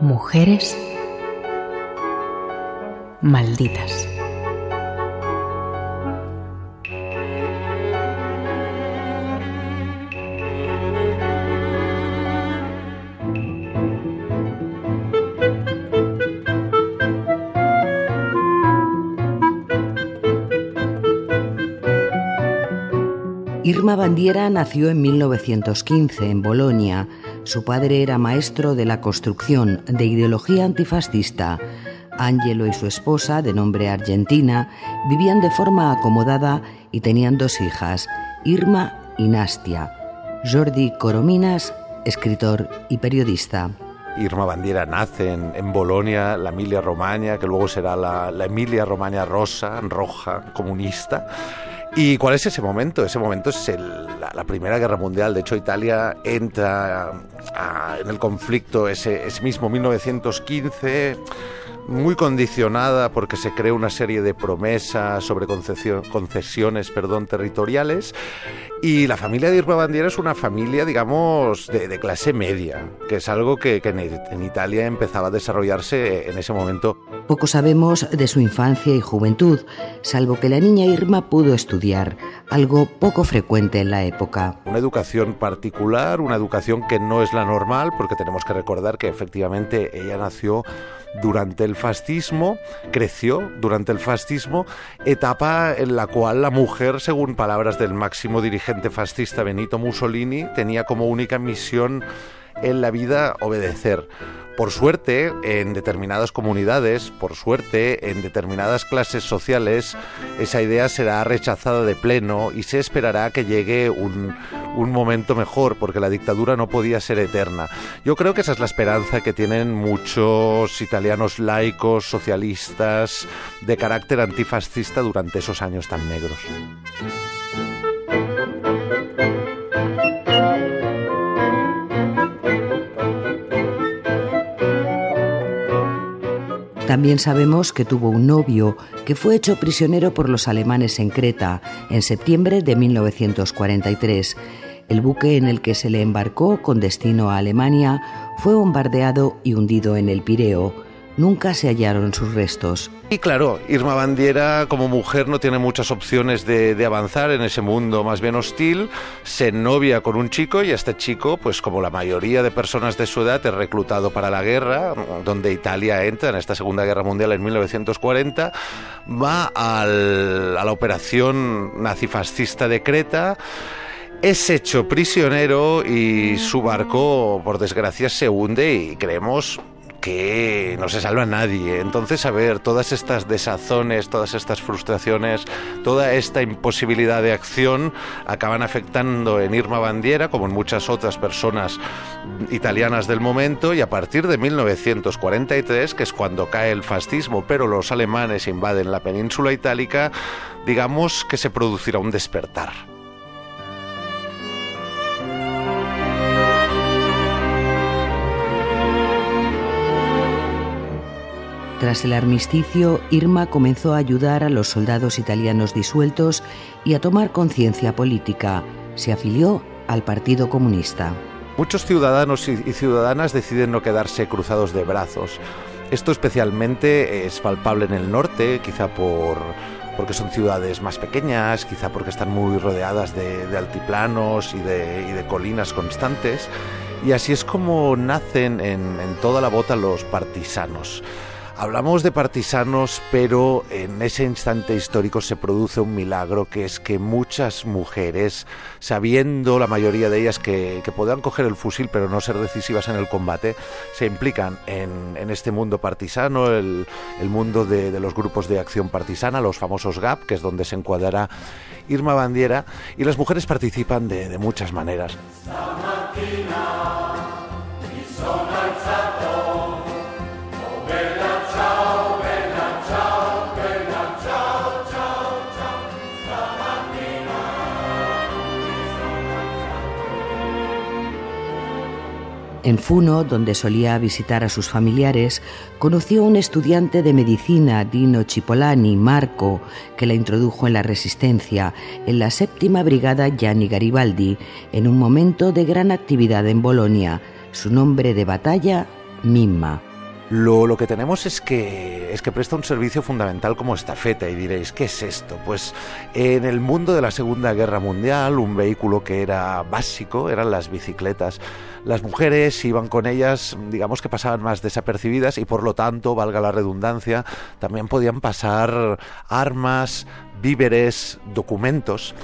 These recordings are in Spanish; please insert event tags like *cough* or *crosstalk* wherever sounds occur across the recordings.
Mujeres malditas. Irma Bandiera nació en 1915 en Bolonia. Su padre era maestro de la construcción de ideología antifascista. Angelo y su esposa, de nombre Argentina, vivían de forma acomodada y tenían dos hijas, Irma y Nastia. Jordi Corominas, escritor y periodista. Irma Bandiera nace en, Bolonia, la Emilia Romagna, que luego será la, la Emilia Romagna rosa, roja, comunista. ¿Y cuál es ese momento? Ese momento es la, Primera Guerra Mundial. De hecho, Italia entra en el conflicto ese, ese mismo 1915 muy condicionada porque se crea una serie de promesas sobre concesiones perdón, territoriales y la familia de Irma Bandiera es una familia, digamos, de, clase media, que es algo que, en, Italia empezaba a desarrollarse en ese momento. Poco sabemos de su infancia y juventud, salvo que la niña Irma pudo estudiar, algo poco frecuente en la época. Una educación particular, una educación que no es la normal, porque tenemos que recordar que efectivamente ella nació durante el fascismo, creció durante el fascismo, etapa en la cual la mujer, según palabras del máximo dirigente fascista Benito Mussolini, tenía como única misión en la vida obedecer. Por suerte, en determinadas comunidades, por suerte, en determinadas clases sociales, esa idea será rechazada de pleno y se esperará que llegue un, momento mejor, porque la dictadura no podía ser eterna. Yo creo que esa es la esperanza que tienen muchos italianos laicos, socialistas, de carácter antifascista durante esos años tan negros. También sabemos que tuvo un novio que fue hecho prisionero por los alemanes en Creta en septiembre de 1943. El buque en el que se le embarcó con destino a Alemania fue bombardeado y hundido en el Pireo nunca se hallaron sus restos. Y claro, Irma Bandiera como mujer no tiene muchas opciones de, avanzar en ese mundo más bien hostil, se novia con un chico y este chico, pues como la mayoría de personas de su edad, es reclutado para la guerra, donde Italia entra en esta Segunda Guerra Mundial en 1940, va a la operación nazifascista de Creta, es hecho prisionero y su barco, por desgracia, se hunde y creemos que no se salva nadie. Entonces, a ver, todas estas desazones, todas estas frustraciones, toda esta imposibilidad de acción acaban afectando en Irma Bandiera, como en muchas otras personas italianas del momento, y a partir de 1943, que es cuando cae el fascismo, pero los alemanes invaden la península itálica, digamos que se producirá un despertar. Tras el armisticio, Irma comenzó a ayudar a los soldados italianos disueltos y a tomar conciencia política. Se afilió al Partido Comunista. Muchos ciudadanos y ciudadanas deciden no quedarse cruzados de brazos. Esto especialmente es palpable en el norte, quizá por, porque son ciudades más pequeñas, quizá porque están muy rodeadas de, altiplanos y de, colinas constantes. Y así es como nacen en, en toda la bota los partisanos. Hablamos de partisanos, pero en ese instante histórico se produce un milagro, que es que muchas mujeres, sabiendo la mayoría de ellas que, que podrán coger el fusil pero no ser decisivas en el combate, se implican en, este mundo partisano, el, mundo de, los grupos de acción partisana, los famosos GAP, que es donde se encuadrará Irma Bandiera, y las mujeres participan de, de muchas maneras. En Funo, donde solía visitar a sus familiares, conoció a un estudiante de medicina, Dino Cipollani, Marco, que la introdujo en la resistencia, en la séptima brigada Gianni Garibaldi, en un momento de gran actividad en Bolonia. Su nombre de batalla, Mimma. Lo, que tenemos es que, es que presta un servicio fundamental como estafeta y diréis, ¿qué es esto? Pues en el mundo de la Segunda Guerra Mundial un vehículo que era básico eran las bicicletas. Las mujeres iban con ellas, digamos que pasaban más desapercibidas y por lo tanto, valga la redundancia, también podían pasar armas, víveres, documentos.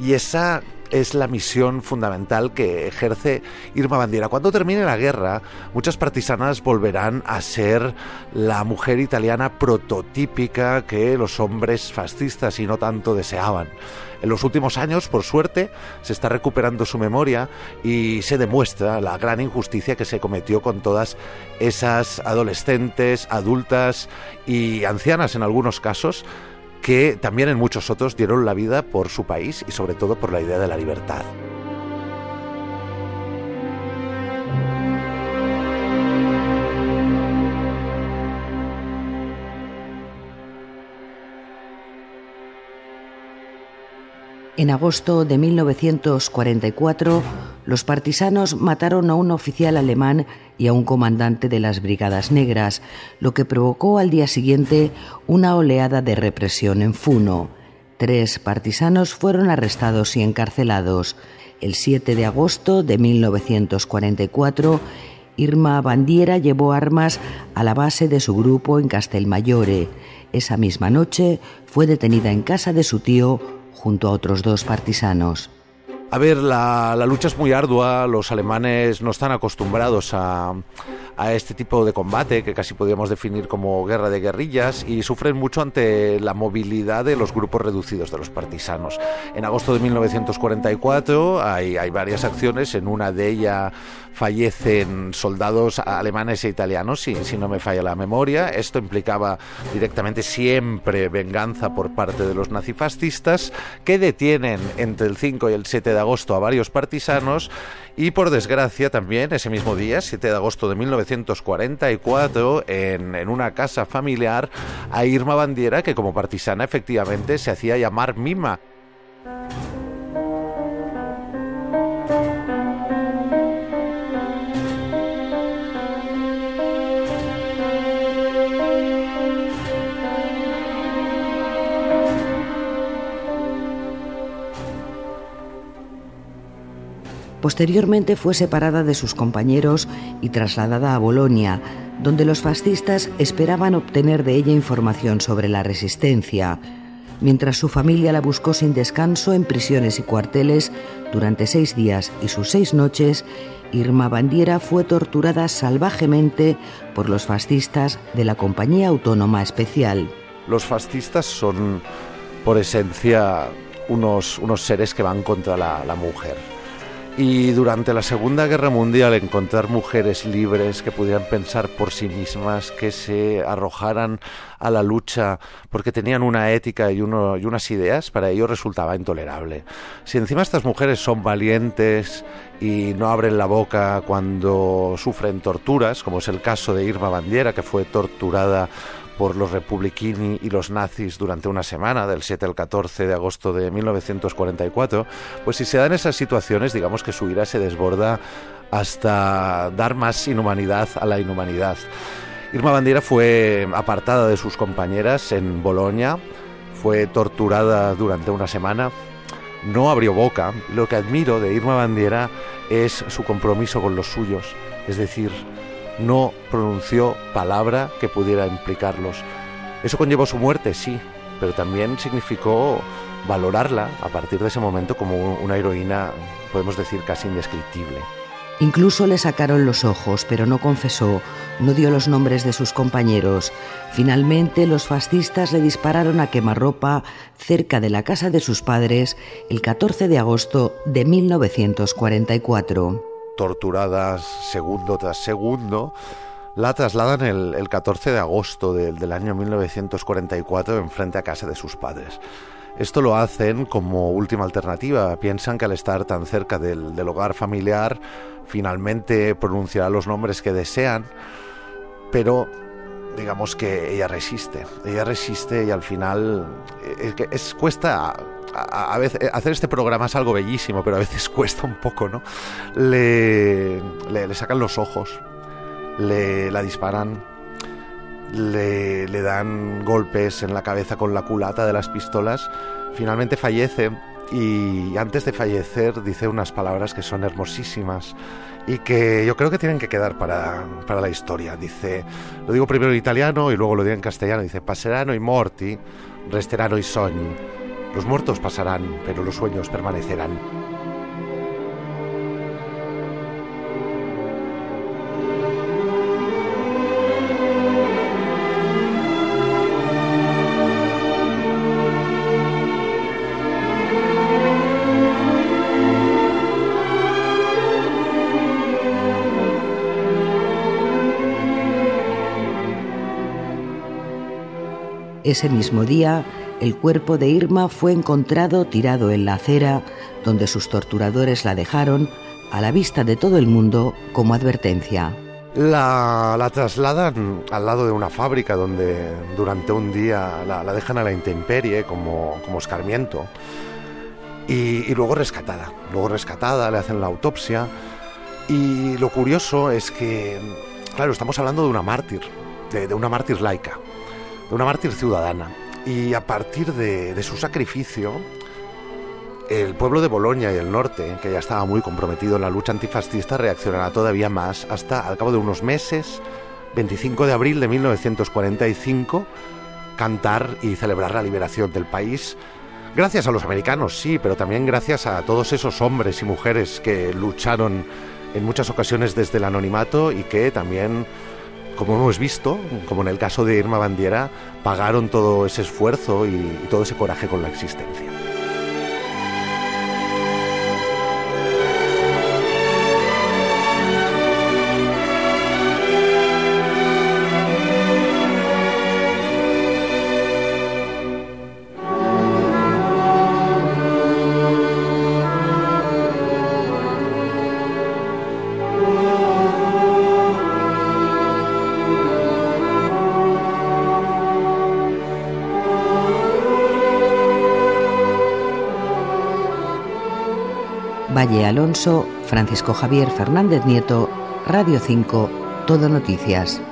Y esa es la misión fundamental que ejerce Irma Bandiera. Cuando termine la guerra, muchas partisanas volverán a ser la mujer italiana prototípica que los hombres fascistas y no tanto deseaban. En los últimos años, por suerte, se está recuperando su memoria y se demuestra la gran injusticia que se cometió con todas esas adolescentes, adultas y ancianas en algunos casos que también en muchos otros dieron la vida por su país y sobre todo por la idea de la libertad. En agosto de 1944, los partisanos mataron a un oficial alemán y a un comandante de las Brigadas Negras, lo que provocó al día siguiente una oleada de represión en Funo. Tres partisanos fueron arrestados y encarcelados. El 7 de agosto de 1944, Irma Bandiera llevó armas a la base de su grupo en Castelmayore. Esa misma noche fue detenida en casa de su tío junto a otros dos partisanos. A ver, la, lucha es muy ardua, los alemanes no están acostumbrados a, a, este tipo de combate, que casi podríamos definir como guerra de guerrillas, y sufren mucho ante la movilidad de los grupos reducidos de los partisanos. En agosto de 1944 hay, varias acciones, en una de ellas fallecen soldados alemanes e italianos, si, si no me falla la memoria. Esto implicaba directamente siempre venganza por parte de los nazifascistas, que detienen entre el 5 y el 7 de agosto a varios partisanos y por desgracia también ese mismo día, 7 de agosto de 1944, en, en una casa familiar, a Irma Bandiera, que como partisana efectivamente se hacía llamar Mima. Posteriormente fue separada de sus compañeros y trasladada a Bolonia, donde los fascistas esperaban obtener de ella información sobre la resistencia, mientras su familia la buscó sin descanso en prisiones y cuarteles durante seis días y sus seis noches, Irma Bandiera fue torturada salvajemente por los fascistas de la Compañía Autónoma Especial. Los fascistas son, por esencia, unos, unos seres que van contra la, la mujer y durante la Segunda Guerra Mundial encontrar mujeres libres que pudieran pensar por sí mismas, que se arrojaran a la lucha porque tenían una ética y, y unas ideas, para ellos resultaba intolerable. Si encima estas mujeres son valientes y no abren la boca cuando sufren torturas, como es el caso de Irma Bandiera, que fue torturada por los republicani y los nazis durante una semana, del 7 al 14 de agosto de 1944, pues si se dan esas situaciones, digamos que su ira se desborda hasta dar más inhumanidad a la inhumanidad. Irma Bandiera fue apartada de sus compañeras en Bolonia, fue torturada durante una semana, no abrió boca. Lo que admiro de Irma Bandiera es su compromiso con los suyos, es decir, no pronunció palabra que pudiera implicarlos. Eso conllevó su muerte, sí, pero también significó valorarla a partir de ese momento como una heroína, podemos decir, casi indescriptible. Incluso le sacaron los ojos, pero no confesó, no dio los nombres de sus compañeros. Finalmente, los fascistas le dispararon a quemarropa cerca de la casa de sus padres el 14 de agosto de 1944 torturadas segundo tras segundo, la trasladan el, 14 de agosto del, año 1944 enfrente a casa de sus padres. Esto lo hacen como última alternativa. Piensan que al estar tan cerca del, hogar familiar, finalmente pronunciará los nombres que desean, pero digamos que ella resiste, ella resiste y al final es, que es cuesta veces hacer este programa es algo bellísimo, pero a veces *laughs* cuesta un poco, ¿no? Le, le, sacan los ojos, le la disparan, le, le dan golpes en la cabeza con la culata de las pistolas, finalmente fallece y antes de fallecer dice unas palabras que son hermosísimas y que yo creo que tienen que quedar para, para la historia. Dice, lo digo primero en italiano y luego lo digo en castellano, dice, passeranno i morti, resteranno i sogni. Los muertos pasarán, pero los sueños permanecerán. Ese mismo día, el cuerpo de Irma fue encontrado tirado en la acera donde sus torturadores la dejaron a la vista de todo el mundo como advertencia. La, trasladan al lado de una fábrica donde durante un día la, dejan a la intemperie como, como escarmiento y, luego rescatada. Luego rescatada, le hacen la autopsia y lo curioso es que, claro, estamos hablando de una mártir, de una mártir laica de una mártir ciudadana. Y a partir de, su sacrificio, el pueblo de Bolonia y el norte, que ya estaba muy comprometido en la lucha antifascista, reaccionará todavía más hasta, al cabo de unos meses, 25 de abril de 1945, cantar y celebrar la liberación del país. Gracias a los americanos, sí, pero también gracias a todos esos hombres y mujeres que lucharon en muchas ocasiones desde el anonimato y que también como hemos visto, como en el caso de Irma Bandiera, pagaron todo ese esfuerzo y, todo ese coraje con la existencia. Valle Alonso, Francisco Javier Fernández Nieto, Radio 5, Todo Noticias.